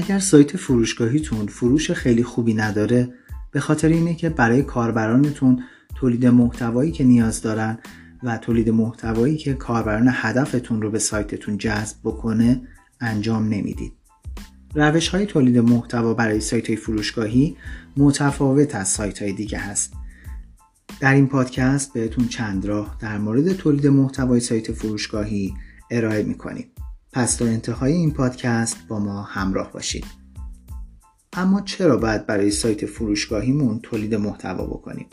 اگر سایت فروشگاهیتون فروش خیلی خوبی نداره به خاطر اینه که برای کاربرانتون تولید محتوایی که نیاز دارن و تولید محتوایی که کاربران هدفتون رو به سایتتون جذب بکنه انجام نمی‌دید. روش های تولید محتوا برای سایت های فروشگاهی متفاوت از سایت های دیگه هست. در این پادکست بهتون چند راه در مورد تولید محتوای سایت فروشگاهی ارائه می‌کنیم. پس تا انتهای این پادکست با ما همراه باشید. اما چرا باید برای سایت فروشگاهیمون تولید محتوا بکنیم؟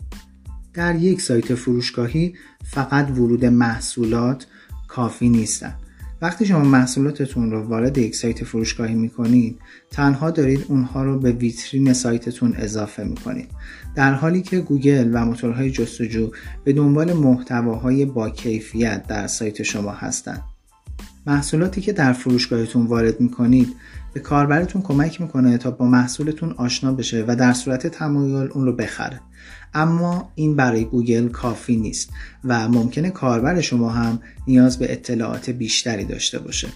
در یک سایت فروشگاهی فقط ورود محصولات کافی نیستن. وقتی شما محصولاتتون رو وارد یک سایت فروشگاهی می‌کنید تنها دارید اونها رو به ویترین سایتتون اضافه می‌کنید در حالی که گوگل و موتورهای جستجو به دنبال محتواهای با کیفیت در سایت شما هستند محصولاتی که در فروشگاهتون وارد می‌کنید به کاربرتون کمک می‌کنه تا با محصولتون آشنا بشه و در صورت تمایل اون رو بخره. اما این برای گوگل کافی نیست و ممکنه کاربر شما هم نیاز به اطلاعات بیشتری داشته باشه.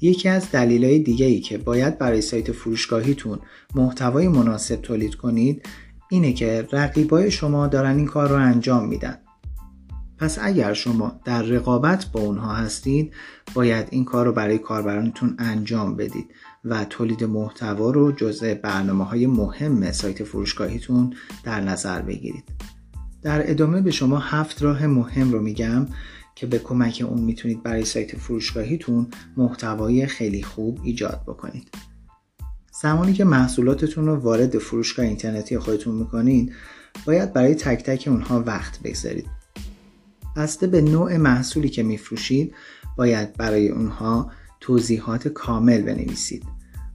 یکی از دلایل دیگه ای که باید برای سایت فروشگاهیتون محتوای مناسب تولید کنید اینه که رقیبای شما دارن این کار رو انجام میدن. پس اگر شما در رقابت با اونها هستید باید این کار رو برای کاربرانتون انجام بدید و تولید محتوا رو جزء برنامه های مهم سایت فروشگاهیتون در نظر بگیرید. در ادامه به شما هفت راه مهم رو میگم که به کمک اون می‌تونید برای سایت فروشگاهیتون محتوای خیلی خوب ایجاد بکنید. زمانی که محصولاتتون رو وارد فروشگاه اینترنتی خودتون می‌کنید باید برای تک تک اونها وقت بگذارید. بسته به نوع محصولی که میفروشید باید برای اونها توضیحات کامل بنویسید.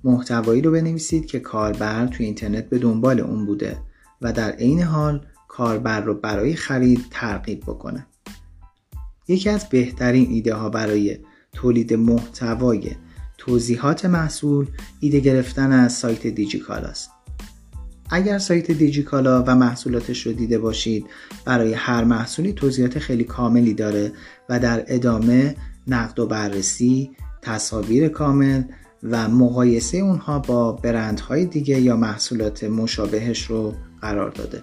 محتوایی رو بنویسید که کاربر توی اینترنت به دنبال اون بوده و در عین حال کاربر رو برای خرید ترغیب بکنه. یکی از بهترین ایده ها برای تولید محتوای توضیحات محصول ایده گرفتن از سایت دیجیکال است اگر سایت دیجیکالا و محصولاتش رو دیده باشید برای هر محصولی توضیحات خیلی کاملی داره و در ادامه نقد و بررسی تصاویر کامل و مقایسه اونها با برندهای دیگه یا محصولات مشابهش رو قرار داده.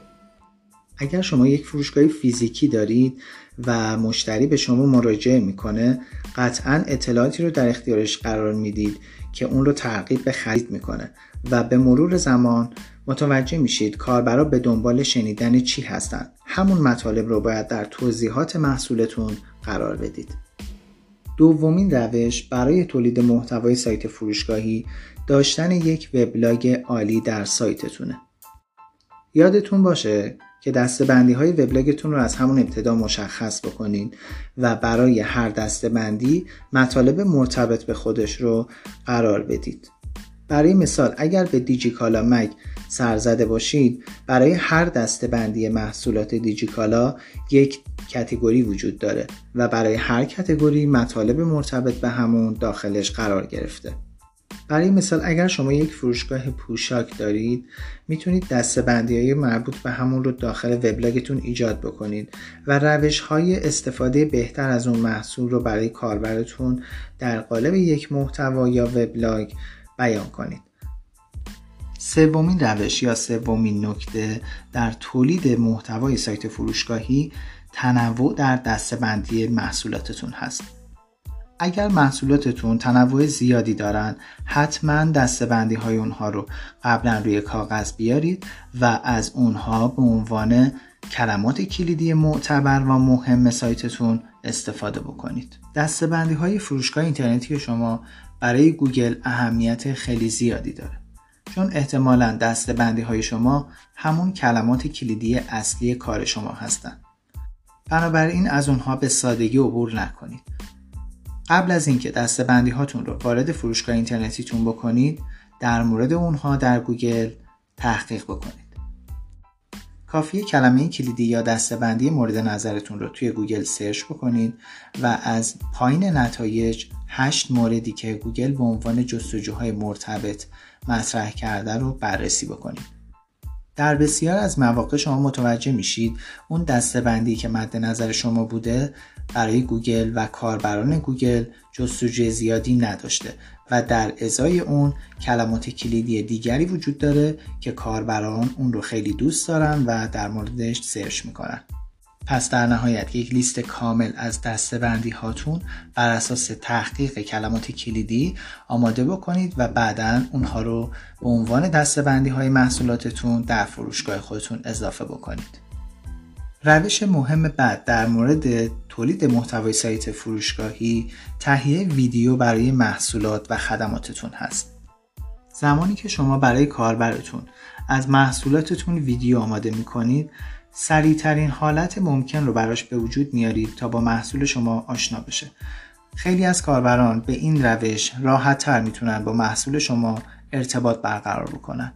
اگر شما یک فروشگاه فیزیکی دارید و مشتری به شما مراجعه می‌کنه قطعا اطلاعاتی رو در اختیارش قرار می‌دید که اون رو ترغیب به خرید می‌کنه و به مرور زمان متوجه میشید کاربرا به دنبال شنیدن چی هستند. همون مطالب رو باید در توضیحات محصولتون قرار بدید. دومین روش برای تولید محتوای سایت فروشگاهی داشتن یک وبلاگ عالی در سایتتونه. یادتون باشه که دسته بندی های وبلاگتون رو از همون ابتدا مشخص بکنید و برای هر دسته بندی مطالب مرتبط به خودش رو قرار بدید. برای مثال اگر به دیجیکالا مگ سرزده باشید برای هر دسته بندی محصولات دیجیکالا یک کتگوری وجود داره و برای هر کتگوری مطالب مرتبط به همون داخلش قرار گرفته. برای مثال اگر شما یک فروشگاه پوشاک دارید می‌تونید دسته بندی های مربوط به همون رو داخل وبلاگتون ایجاد بکنید و روش های استفاده بهتر از اون محصول رو برای کاربرتون در قالب یک محتوا یا وبلاگ بیان کنید. سومین روش یا سومین نکته در تولید محتوای سایت فروشگاهی تنوع در دستبندی محصولاتتون هست. اگر محصولاتتون تنوع زیادی دارن حتما دستبندی های اونها رو قبلا روی کاغذ بیارید و از اونها به عنوان کلمات کلیدی معتبر و مهم سایتتون استفاده بکنید. دستبندی های فروشگاه اینترنتی شما برای گوگل اهمیت خیلی زیادی داره چون احتمالا دسته بندی های شما همون کلمات کلیدی اصلی کار شما هستند. بنابراین از اونها به سادگی عبور نکنید. قبل از اینکه دسته بندی هاتون رو وارد فروشگاه اینترنتیتون بکنید در مورد اونها در گوگل تحقیق بکنید. کافیه کلمه کلیدی یا دسته‌بندی مورد نظرتون رو توی گوگل search بکنید و از پایین نتایج هشت موردی که گوگل به عنوان جستجوهای مرتبط مطرح کرده رو بررسی بکنید. در بسیاری از مواقع شما متوجه میشید اون دسته‌بندی که مد نظر شما بوده برای گوگل و کاربران گوگل جستجوی زیادی نداشته و در ازای اون کلمات کلیدی دیگری وجود داره که کاربران اون رو خیلی دوست دارن و در موردش search می‌کنن پس در نهایت یک لیست کامل از دسته‌بندی هاتون بر اساس تحقیق کلمات کلیدی آماده بکنید و بعدا اونها رو به عنوان دستبندی های محصولاتتون در فروشگاه خودتون اضافه بکنید. روش مهم بعد در مورد تولید محتوای سایت فروشگاهی تهیه ویدیو برای محصولات و خدماتتون هست. زمانی که شما برای کاربرتون از محصولاتتون ویدیو آماده می کنید سریعترین حالت ممکن رو براش به وجود میارید تا با محصول شما آشنا بشه خیلی از کاربران به این روش راحت تر می‌تونن با محصول شما ارتباط برقرار بکنن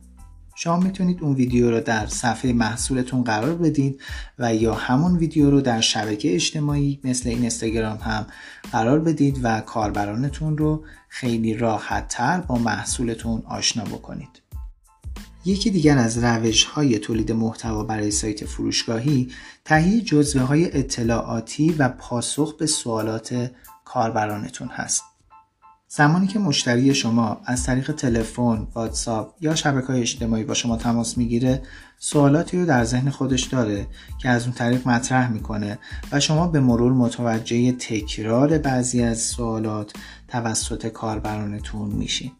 شما می‌تونید اون ویدیو رو در صفحه محصولتون قرار بدید و یا همون ویدیو رو در شبکه اجتماعی مثل این اینستاگرام هم قرار بدید و کاربرانتون رو خیلی راحت تر با محصولتون آشنا بکنید یکی دیگر از روش های تولید محتوا برای سایت فروشگاهی تهیه جزوه های اطلاعاتی و پاسخ به سوالات کاربرانتون هست. زمانی که مشتری شما از طریق تلفن، واتساپ یا شبکه های اجتماعی با شما تماس می‌گیره، سوالاتی رو در ذهن خودش داره که از اون طریق مطرح می‌کنه و شما به مرور متوجه تکرار بعضی از سوالات توسط کاربرانتون میشین.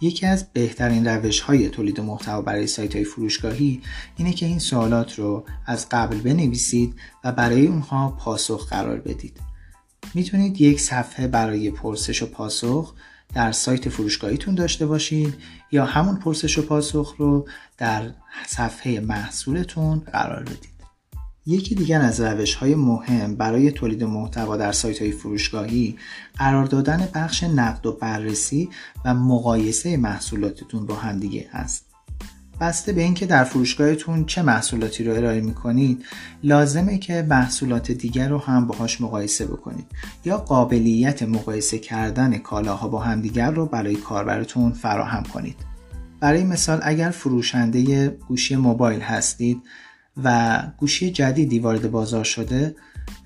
یکی از بهترین روش های تولید محتوا برای سایت های فروشگاهی اینه که این سوالات رو از قبل بنویسید و برای اونها پاسخ قرار بدید. می‌تونید یک صفحه برای پرسش و پاسخ در سایت فروشگاهیتون داشته باشید یا همون پرسش و پاسخ رو در صفحه محصولتون قرار بدید. یکی دیگر از روش های مهم برای تولید محتوا در سایت های فروشگاهی قرار دادن بخش نقد و بررسی و مقایسه محصولاتتون با همدیگه هست. بسته به اینکه در فروشگاهتون چه محصولاتی رو ارائه می‌کنید لازمه که محصولات دیگر رو هم باهاش مقایسه بکنید. یا قابلیت مقایسه کردن کالاها با همدیگر رو برای کاربرتون فراهم کنید. برای مثال اگر فروشنده گوشی موبایل هستید و گوشی جدیدی وارد بازار شده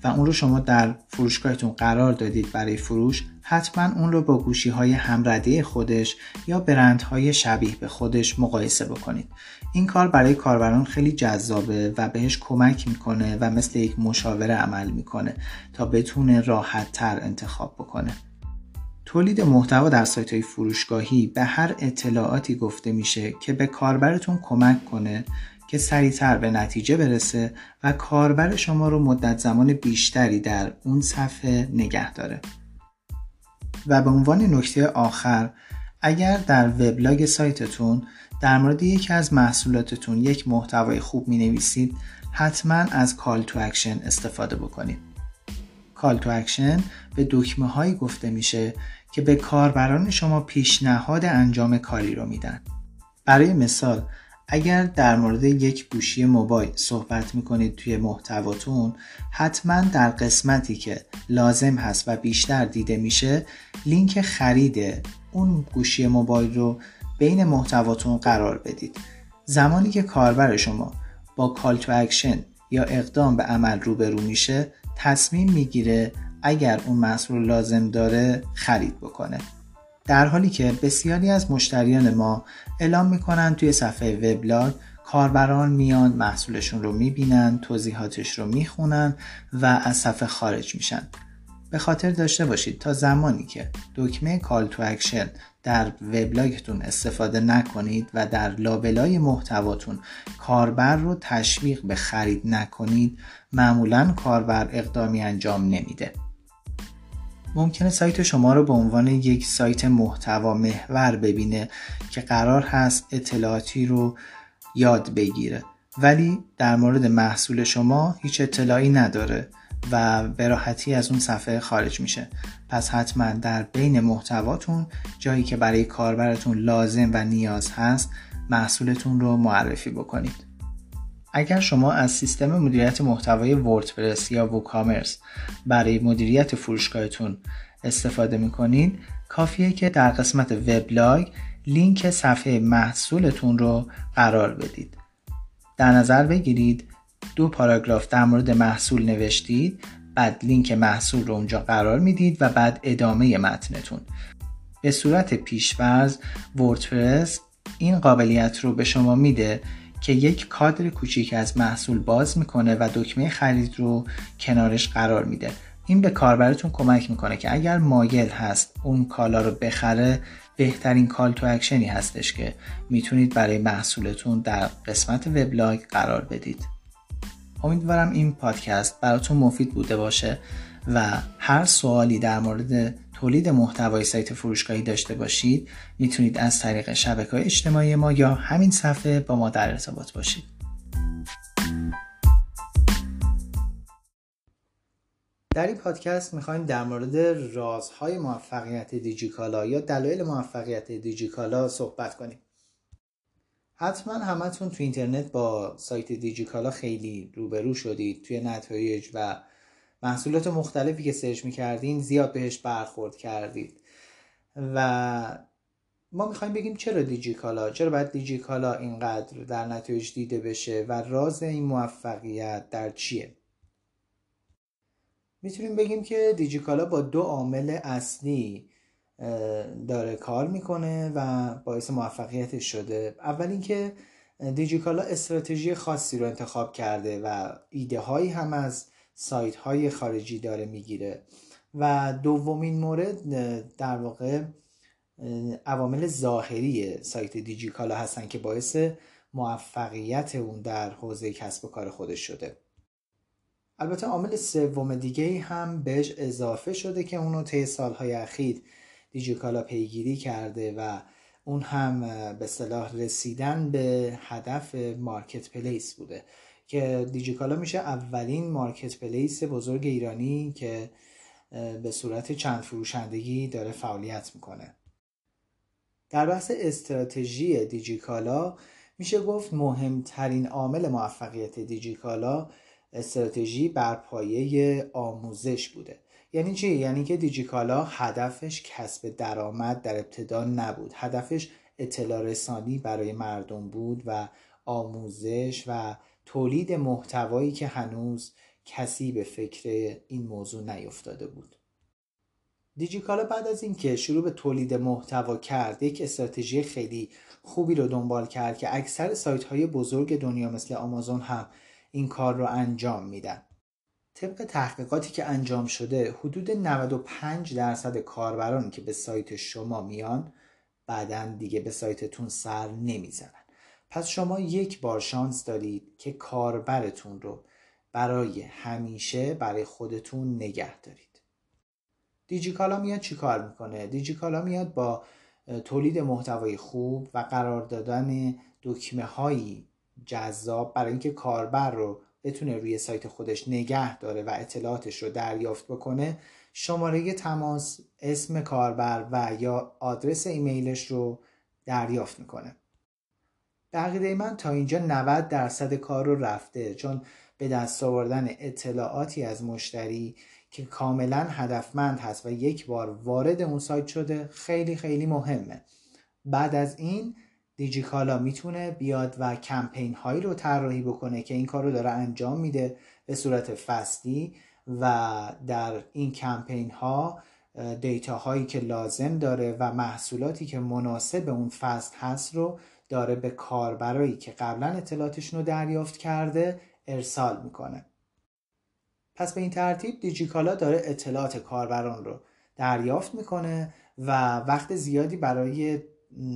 و اون رو شما در فروشگاهتون قرار دادید برای فروش حتما اون رو با گوشی های همرده خودش یا برندهای شبیه به خودش مقایسه بکنید. این کار برای کاربران خیلی جذابه و بهش کمک می‌کنه و مثل یک مشاوره عمل می‌کنه تا بتونه راحت تر انتخاب بکنه. تولید محتوا در سایت های فروشگاهی به هر اطلاعاتی گفته میشه که به کاربرتون کمک کنه که سریعتر به نتیجه برسه و کاربر شما رو مدت زمان بیشتری در اون صفحه نگه داره. و به عنوان نکته آخر اگر در وبلاگ سایتتون در مورد یکی از محصولاتتون یک محتوای خوب می نویسید حتما از call to action استفاده بکنید. call to action به دکمه هایی گفته میشه که به کاربران شما پیشنهاد انجام کاری رو میدن. برای مثال اگر در مورد یک گوشی موبایل صحبت می‌کنید توی محتواتون حتما در قسمتی که لازم هست و بیشتر دیده میشه لینک خرید اون گوشی موبایل رو بین محتواتون قرار بدید. زمانی که کاربر شما با call to action یا اقدام به عمل روبرو میشه تصمیم می‌گیره اگر اون محصول لازم داره خرید بکنه. در حالی که بسیاری از مشتریان ما اعلام می‌کنن توی صفحه وبلاگ کاربران میان محصولشون رو می‌بینن توضیحاتش رو می‌خونن و از صفحه خارج میشن. به خاطر داشته باشید تا زمانی که دکمه call to action در وبلاگتون استفاده نکنید و در لابلای محتواتون کاربر رو تشویق به خرید نکنید معمولا کاربر اقدامی انجام نمیده. ممکنه سایت شما رو به عنوان یک سایت محتوا محور ببینه که قرار هست اطلاعاتی رو یاد بگیره. ولی در مورد محصول شما هیچ اطلاعی نداره و به راحتی از اون صفحه خارج میشه. پس حتما در بین محتواتون جایی که برای کاربرتون لازم و نیاز هست محصولتون رو معرفی بکنید. اگر شما از سیستم مدیریت محتوای وردپرس یا ووکامرس برای مدیریت فروشگاهتون استفاده می‌کنید کافیه که در قسمت وبلاگ لینک صفحه محصولتون رو قرار بدید. در نظر بگیرید دو پاراگراف در مورد محصول نوشتید بعد لینک محصول رو اونجا قرار می‌دید و بعد ادامه متنتون. به صورت پیشورز وردپرس این قابلیت رو به شما میده که یک کادر کوچیک از محصول باز می‌کنه و دکمه خرید رو کنارش قرار میده. این به کاربرتون کمک می‌کنه که اگر مایل هست اون کالا رو بخره بهترین call to action ی هستش که می‌تونید برای محصولتون در قسمت وبلاگ قرار بدید. امیدوارم این پادکست براتون مفید بوده باشه و هر سوالی در مورد تولید محتوای سایت فروشگاهی داشته باشید می‌تونید از طریق شبکه اجتماعی ما یا همین صفحه با ما در ارتباط باشید. در این پادکست می‌خوایم در مورد رازهای موفقیت دیجیکالا یا دلایل موفقیت دیجیکالا صحبت کنیم. حتما همتون تو اینترنت با سایت دیجیکالا خیلی روبرو شدید توی نتایج و محصولات مختلفی که سرچ می‌کردین زیاد بهش برخورد کردید. و ما می‌خوایم بگیم چرا دیجیکالا؟ چرا باید دیجیکالا اینقدر در نتایج دیده بشه و راز این موفقیت در چیه؟ می‌تونیم بگیم که دیجیکالا با دو عامل اصلی داره کار می‌کنه و باعث موفقیتش شده. اول اینکه دیجیکالا استراتژی خاصی رو انتخاب کرده و ایده هایی هم از سایت های خارجی داره می‌گیره. و دومین مورد در واقع عوامل ظاهری سایت دیجیکالا هستن که باعث موفقیت اون در حوزه کسب و کار خودش شده. البته عامل سوم دیگه هم بهش اضافه شده که اونو طی سالهای اخیر دیجیکالا پیگیری کرده و اون هم به صلاح رسیدن به هدف مارکت پلیس بوده. که دیجیکالا میشه اولین مارکت پلیس بزرگ ایرانی که به صورت چند فروشندگی داره فعالیت می‌کنه. در بحث استراتژی دیجیکالا میشه گفت مهمترین عامل موفقیت دیجیکالا استراتژی بر پایه آموزش بوده. یعنی چی؟ یعنی که دیجیکالا هدفش کسب درآمد در ابتدا نبود. هدفش اطلاع رسانی برای مردم بود و آموزش و تولید محتوایی که هنوز کسی به فکر این موضوع نیفتاده بود. دیجیکالا بعد از اینکه شروع به تولید محتوا کرد یک استراتژی خیلی خوبی رو دنبال کرد که اکثر سایت های بزرگ دنیا مثل آمازون هم این کار رو انجام میدن. طبق تحقیقاتی که انجام شده حدود 95 درصد کاربرانی که به سایت شما میان بعدا دیگه به سایتتون سر نمی‌زنن. پس شما یک بار شانس دارید که کاربرتون رو برای همیشه برای خودتون نگه دارید دیجیکالا میاد چی کار می‌کنه؟ دیجیکالا میاد با تولید محتوای خوب و قرار دادن دکمه هایی جذاب برای اینکه کاربر رو بتونه روی سایت خودش نگه داره و اطلاعاتش رو دریافت بکنه شماره تماس اسم کاربر و یا آدرس ایمیلش رو دریافت می‌کنه به من تا اینجا 90 درصد کار رو رفته چون به دست آوردن اطلاعاتی از مشتری که کاملا هدفمند هست و یک بار وارد اون سایت شده خیلی خیلی مهمه. بعد از این دیجیکالا می‌تونه بیاد و کمپین هایی رو طراحی بکنه که این کار رو داره انجام میده به صورت فصلی و در این کمپین ها دیتا هایی که لازم داره و محصولاتی که مناسب اون فصل هست رو داره به کاربرایی که قبلا اطلاعاتشون رو دریافت کرده ارسال می‌کنه. پس به این ترتیب دیجیکالا داره اطلاعات کاربران رو دریافت می‌کنه و وقت زیادی برای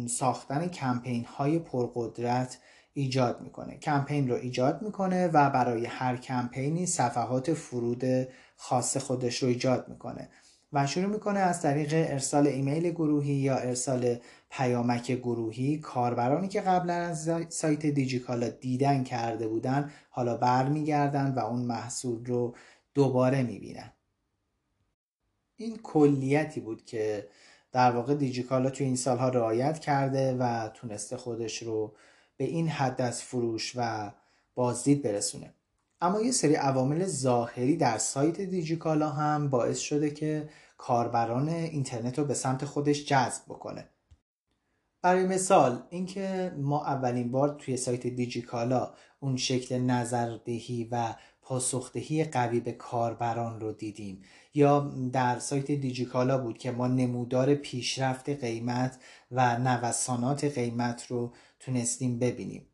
ساختن کمپین های پرقدرت ایجاد می‌کنه. کمپین رو ایجاد می‌کنه و برای هر کمپینی صفحات فرود خاص خودش رو ایجاد می‌کنه. و شروع می‌کنه از طریق ارسال ایمیل گروهی یا ارسال پیامک گروهی. کاربرانی که قبلا از سایت دیجیکالا دیدن کرده بودن حالا برمیگردن و اون محصول رو دوباره می‌بینن. این کلیتی بود که در واقع دیجیکالا توی این سالها رعایت کرده و تونسته خودش رو به این حد از فروش و بازدید برسونه. اما یه سری عوامل ظاهری در سایت دیجیکالا هم باعث شده که کاربران اینترنت رو به سمت خودش جذب بکنه. برای مثال اینکه ما اولین بار توی سایت دیجیکالا اون شکل نظردهی و پاسخدهی قوی به کاربران رو دیدیم. یا در سایت دیجیکالا بود که ما نمودار پیشرفت قیمت و نوسانات قیمت رو تونستیم ببینیم.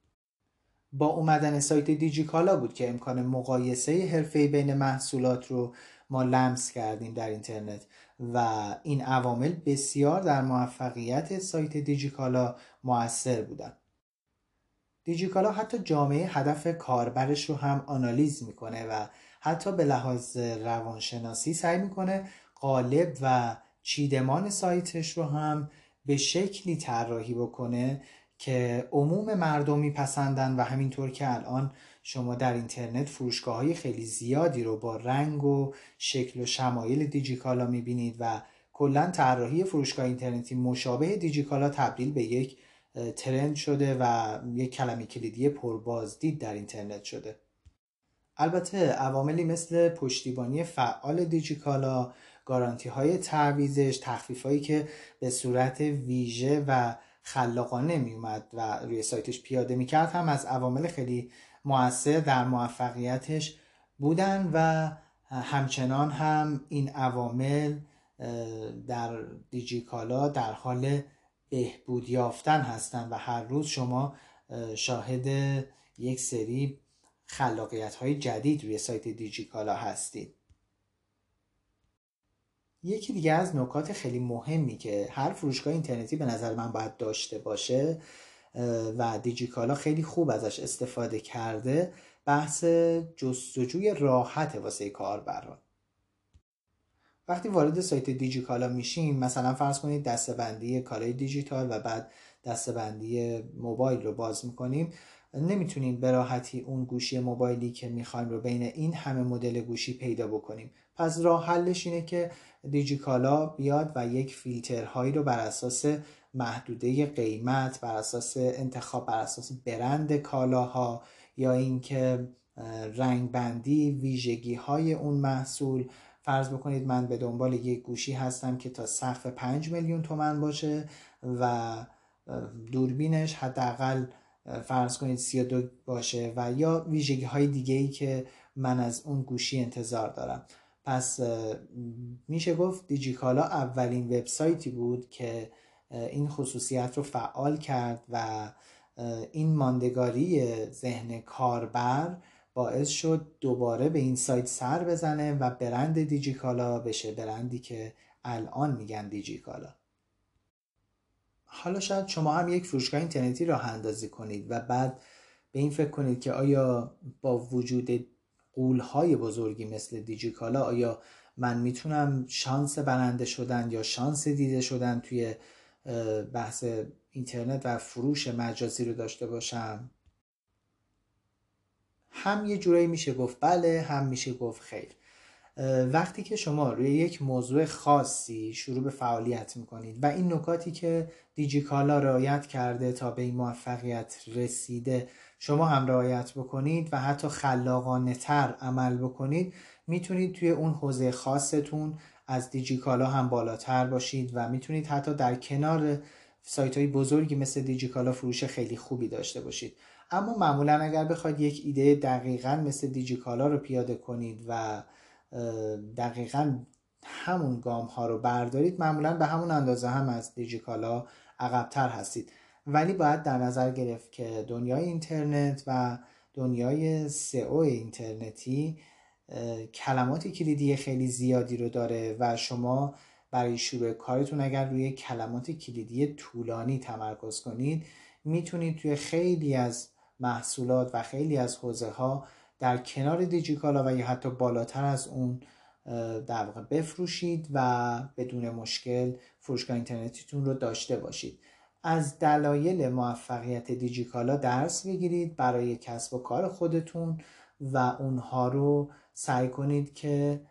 با اومدن سایت دیجیکالا بود که امکان مقایسه حرفه‌ای بین محصولات رو ما لمس کردیم در اینترنت. و این عوامل بسیار در موفقیت سایت دیجیکالا موثر بودن. دیجیکالا حتی جامعه هدف کاربرش رو هم آنالیز می‌کنه و حتی به لحاظ روانشناسی سعی می‌کنه قالب و چیدمان سایتش رو هم به شکلی طراحی بکنه که عموم مردم میپسندن و همینطور که الان شما در اینترنت فروشگاه های خیلی زیادی رو با رنگ و شکل و شمایل دیجیکالا می‌بینید و کلا طراحی فروشگاه اینترنتی مشابه دیجیکالا تبدیل به یک ترند شده و یک کلمه کلیدی پربازدید در اینترنت شده. البته عواملی مثل پشتیبانی فعال دیجیکالا گارانتی های تعویزش تخفیف هایی که به صورت ویژه و خلاقانه می اومد و روی سایتش پیاده می کرد هم از عوامل خیلی موثر در موفقیتش بودن و همچنان هم این عوامل در دیجیکالا در حال بهبود یافتن هستن و هر روز شما شاهد یک سری خلاقیت های جدید روی سایت دیجیکالا هستید. یکی دیگه از نکات خیلی مهمی که هر فروشگاه اینترنتی به نظر من باید داشته باشه و دیجیکالا خیلی خوب ازش استفاده کرده بحث جستجوی راحت واسه کاربران. وقتی وارد سایت دیجیکالا میشیم مثلا فرض کنید دستبندی کالای دیجیتال و بعد دستبندی موبایل رو باز می‌کنیم نمی‌تونیم به راحتی اون گوشی موبایلی که می‌خوایم رو بین این همه مدل گوشی پیدا بکنیم. پس راه حلش اینه که دیجیکالا بیاد و یک فیلترهایی رو بر اساس محدوده قیمت بر اساس انتخاب بر اساس برند کالاها یا اینکه رنگ بندی ویژگی های اون محصول. فرض بکنید من به دنبال یک گوشی هستم که تا سقف 5 میلیون تومن باشه و دوربینش حداقل فرض کنید 32 باشه و یا ویژگی های دیگه ای که من از اون گوشی انتظار دارم. پس میشه گفت دیجیکالا اولین وبسایتی بود که این خصوصیت رو فعال کرد و این ماندگاری ذهن کاربر باعث شد دوباره به این سایت سر بزنه و برند دیجیکالا بشه برندی که الان میگن دیجیکالا. حالا شاید شما هم یک فروشگاه اینترنتی راه اندازی کنید و بعد به این فکر کنید که آیا با وجود قولهای بزرگی مثل دیجیکالا آیا من می‌تونم شانس برنده شدن یا شانس دیده شدن توی بحث اینترنت و فروش مجازی رو داشته باشم؟ هم یه جورایی میشه گفت بله هم میشه گفت خیر. وقتی که شما روی یک موضوع خاصی شروع به فعالیت می‌کنید و این نکاتی که دیجیکالا رعایت کرده تا به این موفقیت رسیده شما هم رعایت بکنید و حتی خلاقانه تر عمل بکنید می‌تونید توی اون حوزه خاصتون از دیجیکالا هم بالاتر باشید و می‌تونید حتی در کنار سایت های بزرگی مثل دیجیکالا فروش خیلی خوبی داشته باشید. اما معمولا اگر بخواید یک ایده دقیقا مثل دیجیکالا رو پیاده کنید و دقیقا همون گام ها رو بردارید معمولا به همون اندازه هم از دیجیکالا عقبتر هستید. ولی باید در نظر گرفت که دنیای اینترنت و دنیای سئو اینترنتی کلمات کلیدی خیلی زیادی رو داره و شما برای شروع کارتون اگر روی کلمات کلیدی طولانی تمرکز کنید می‌تونید توی خیلی از محصولات و خیلی از حوزه ها در کنار دیجیکالا و یا حتی بالاتر از اون در واقع بفروشید و بدون مشکل فروشگاه اینترنتیتون رو داشته باشید. از دلایل موفقیت دیجیکالا درس بگیرید برای کسب و کار خودتون و اونها رو سعی کنید که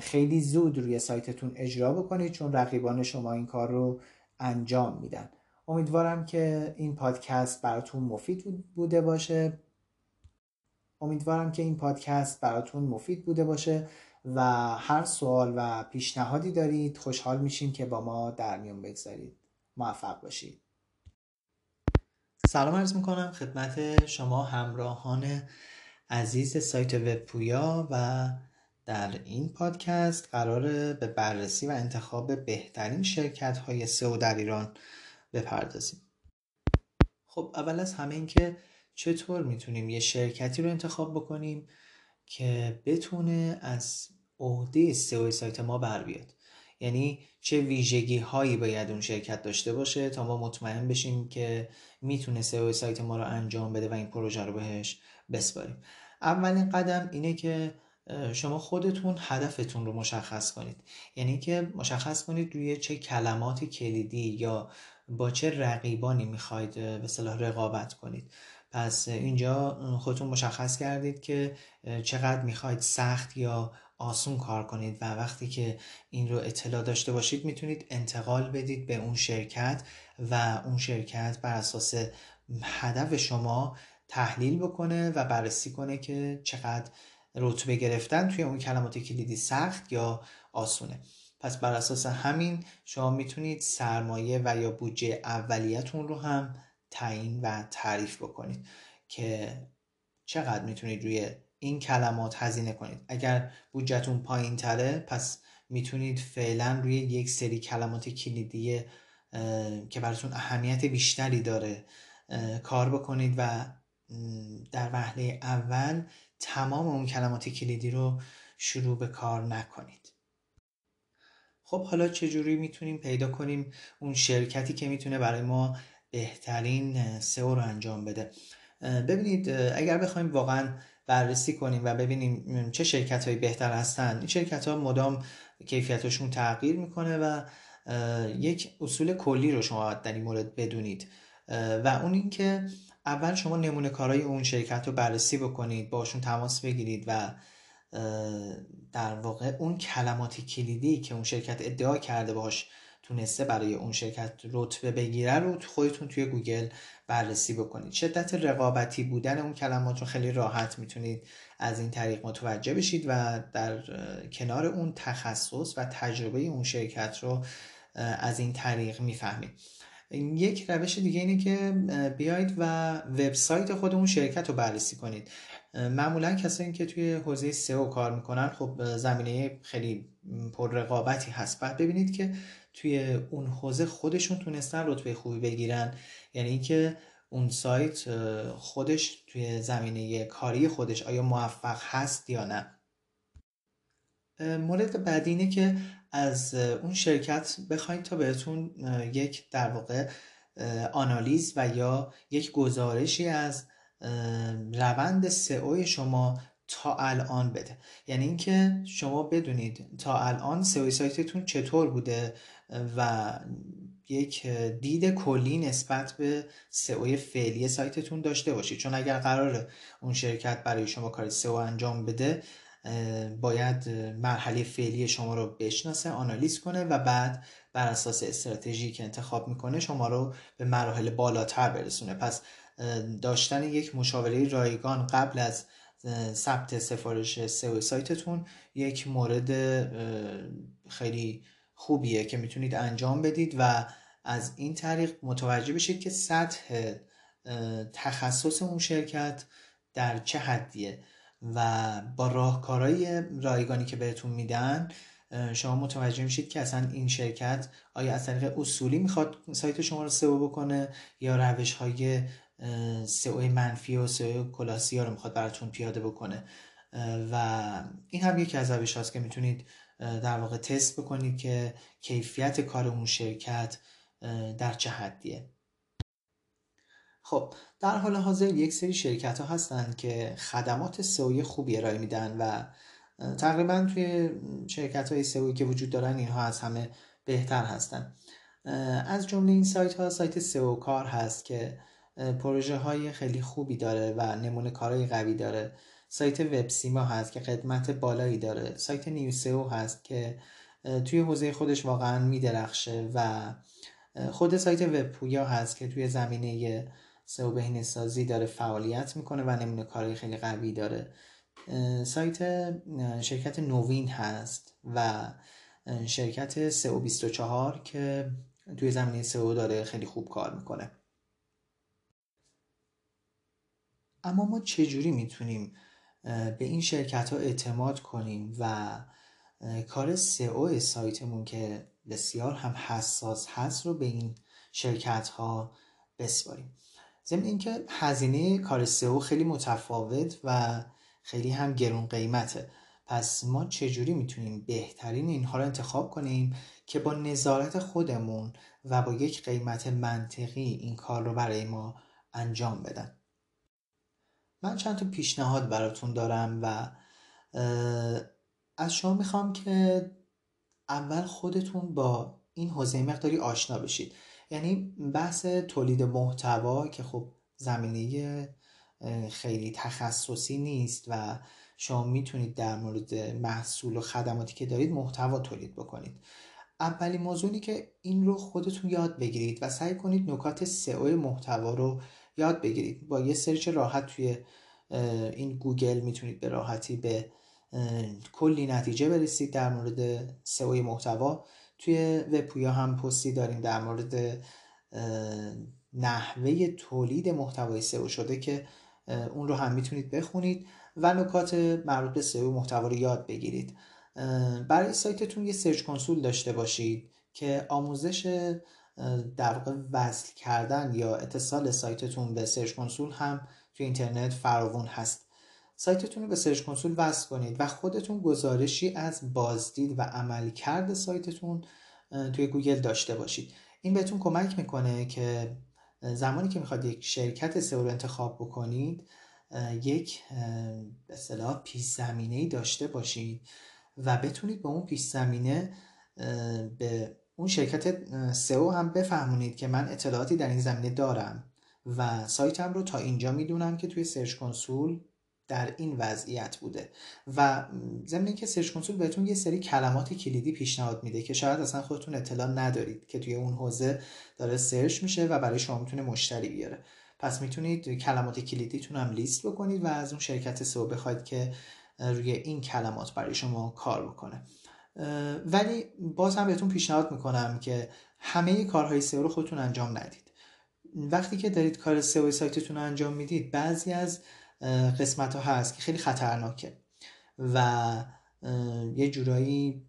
خیلی زود روی سایتتون اجرا بکنید چون رقیبان شما این کار رو انجام میدن. امیدوارم که این پادکست براتون مفید بوده باشه. امیدوارم که این پادکست براتون مفید بوده باشه و هر سوال و پیشنهادی دارید خوشحال میشیم که با ما در میون بگذارید. موفق باشید. سلام عرض می‌کنم خدمت شما همراهان عزیز سایت وب پویا و در این پادکست قرار به بررسی و انتخاب بهترین شرکت های سئو در ایران بپردازیم. خب اول از همه این که چطور می‌تونیم یه شرکتی رو انتخاب بکنیم که بتونه از عهده سئو سایت ما بر بیاد؟ یعنی چه ویژگی هایی باید اون شرکت داشته باشه تا ما مطمئن بشیم که می‌تونه سئو سایت ما رو انجام بده و این پروژه رو بهش بسپاریم. اولین قدم اینه که شما خودتون هدفتون رو مشخص کنید. یعنی که مشخص کنید روی چه کلمات کلیدی یا با چه رقیبانی می‌خواید به صلاح رقابت کنید. پس اینجا خودتون مشخص کردید که چقدر می‌خواید سخت یا آسون کار کنید و وقتی که این رو اطلاع داشته باشید می‌تونید انتقال بدید به اون شرکت و اون شرکت بر اساس هدف شما تحلیل بکنه و بررسی کنه که چقدر رتبه گرفتن توی اون کلمات کلیدی سخت یا آسونه. پس بر اساس همین شما می‌تونید سرمایه و یا بودجه اولیتون رو هم تعیین و تعریف بکنید که چقدر می‌تونید روی این کلمات هزینه کنید. اگر بودجهتون پایین تره پس می‌تونید فعلا روی یک سری کلمات کلیدی که براتون اهمیت بیشتری داره کار بکنید و در وهله اول تمام اون کلمات کلیدی رو شروع به کار نکنید. خب حالا چجوری می‌تونیم پیدا کنیم اون شرکتی که می‌تونه برای ما بهترین سئو رو انجام بده. ببینید اگر بخوایم واقعا بررسی کنیم و ببینیم چه شرکت هایی بهتر هستن این شرکت ها مدام کیفیتشون تغییر می‌کنه و یک اصول کلی رو شما در این مورد بدونید. و اون اینکه اول شما نمونه کارهای اون شرکت رو بررسی بکنید باشون تماس بگیرید و در واقع اون کلمات کلیدی که اون شرکت ادعا کرده باش تونسته برای اون شرکت رتبه بگیره رو خودتون توی گوگل بررسی بکنید. شدت رقابتی بودن اون کلمات رو خیلی راحت می‌تونید از این طریق متوجه بشید و در کنار اون تخصص و تجربه اون شرکت رو از این طریق می‌فهمید. یک روش دیگه اینه که بیاید و وبسایت خود اون شرکت رو بررسی کنید. معمولا کسایی که توی حوزه سئو کار می‌کنن خب زمینه خیلی پر رقابتی هست. بعد ببینید که توی اون حوزه خودشون تونستن رتبه خوبی بگیرن. یعنی اینکه اون سایت خودش توی زمینه کاری خودش آیا موفق هست یا نه. مورد بعدی اینه که از اون شرکت بخواید تا بهتون یک در واقع آنالیز و یا یک گزارشی از روند سئو شما تا الان بده. یعنی اینکه شما بدونید تا الان سئو سایتتون چطور بوده و یک دید کلی نسبت به سئو فعلی سایتتون داشته باشید. چون اگر قرار اون شرکت برای شما کار سئو انجام بده باید مرحله فعلی شما رو بشناسه آنالیز کنه و بعد بر اساس استراتژی که انتخاب می‌کنه شما رو به مراحل بالاتر برسونه. پس داشتن یک مشاوره رایگان قبل از ثبت سفارش سئو سایتتون یک مورد خیلی خوبیه که می‌تونید انجام بدید و از این طریق متوجه بشید که سطح تخصص اون شرکت در چه حدیه و با راهکارهای رایگانی که بهتون میدن شما متوجه میشید که اصلا این شرکت آیا از طریق اصولی می‌خواد سایت شما رو سئو بکنه یا روش های سئو منفی و سئو کلاسی ها رو می‌خواد براتون پیاده بکنه. و این هم یکی از روش هاست که می‌تونید در واقع تست بکنید که کیفیت کار اون شرکت در چه حدیه. خب در حال حاضر یک سری شرکت ها هستن که خدمات سئوی خوبی ارائه میدن و تقریبا توی شرکت های سئویی که وجود دارن اینها از همه بهتر هستن. از جمله این سایت ها سایت سئو کار هست که پروژه های خیلی خوبی داره و نمونه کارهای قوی داره. سایت وب سیما هست که خدمت بالایی داره. سایت نیو سئو هست که توی حوزه خودش واقعا میدرخشه و خود سایت وب پویا هست که توی زمینه سئو بهینه سازی داره فعالیت می‌کنه و نمونه کاری خیلی قوی داره. سایت شرکت نوین هست و شرکت سئو 24 که توی زمینه سئو داره خیلی خوب کار می‌کنه. اما ما چجوری می‌تونیم به این شرکت ها اعتماد کنیم و کار سئو سایتمون که بسیار هم حساس هست رو به این شرکت ها بسپاریم؟ ضمن اینکه هزینه کار سئو خیلی متفاوت و خیلی هم گرون قیمته. پس ما چجوری می‌تونیم بهترین اینها رو انتخاب کنیم که با نظارت خودمون و با یک قیمت منطقی این کار رو برای ما انجام بدن؟ من چند تا پیشنهاد براتون دارم و از شما می‌خوام که اول خودتون با این حوزه مقداری آشنا بشید. یعنی بحث تولید محتوا که خب زمینه خیلی تخصصی نیست و شما می‌تونید در مورد محصول و خدماتی که دارید محتوا تولید بکنید. اولین موضوعی که این رو خودتون یاد بگیرید و سعی کنید نکات سئو محتوا رو یاد بگیرید. با یه search راحت توی این گوگل می‌تونید به راحتی به کلی نتیجه برسید در مورد سئو محتوا. توی وبپویا هم پستی داریم در مورد نحوه تولید محتوای سئو شده که اون رو هم می‌تونید بخونید و نکات مربوط به سئو محتوا رو یاد بگیرید. برای سایتتون یه search console داشته باشید که آموزش در واقع وصل کردن یا اتصال سایتتون به search console هم توی اینترنت فراوون هست. سایتتون رو به search console وصل کنید و خودتون گزارشی از بازدید و عملکرد سایتتون توی گوگل داشته باشید. این بهتون کمک می‌کنه که زمانی که می‌خواد یک شرکت سئو رو انتخاب بکنید یک به اصطلاح پیش زمینه ای داشته باشید و بتونید به اون پیش زمینه به اون شرکت سئو هم بفهمونید که من اطلاعاتی در این زمینه دارم و سایتم رو تا اینجا می‌دونم که توی Search Console در این وضعیت بوده. و ضمن که Search Console بهتون یه سری کلمات کلیدی پیشنهاد میده که شاید اصلا خودتون اطلاع ندارید که توی اون حوزه داره search میشه و برای شما می‌تونه مشتری بیاره. پس می‌تونید کلمات کلیدیتون هم لیست بکنید و از اون شرکت سئو بخواید که روی این کلمات برای شما کار بکنه. ولی باز هم بهتون پیشنهاد می‌کنم که همه کارهای سئو رو خودتون انجام ندید. وقتی که دارید کار سئو سایتتون رو انجام می‌دید بعضی از قسمت ها هست که خیلی خطرناکه و یه جورایی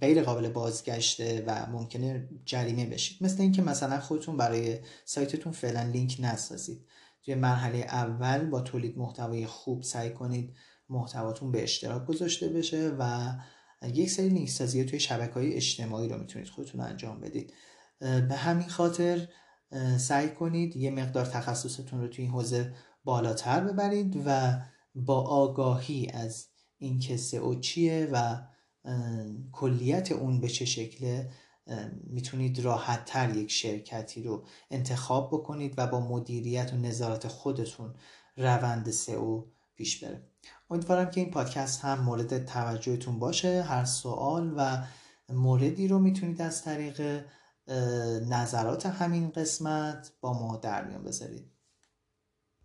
غیر قابل بازگشته و ممکنه جریمه بشید. مثل اینکه مثلا خودتون برای سایتتون فعلا لینک نسازید. توی مرحله اول با تولید محتوای خوب سعی کنید محتواتون به اشتراک گذاشته بشه و یک سری لینک سازی توی شبکه های اجتماعی رو می‌تونید خودتون انجام بدید. به همین خاطر سعی کنید یه مقدار تخصصتون رو توی این حوزه بالاتر ببرید و با آگاهی از این که سئو چیه و کلیت اون به چه شکله می‌تونید راحت تر یک شرکتی رو انتخاب بکنید و با مدیریت و نظارت خودتون روند سئو پیش بره. امیدوارم که این پادکست هم مورد توجهتون باشه. هر سوال و موردی رو می‌تونید از طریق نظرات همین قسمت با ما در میان بذارید.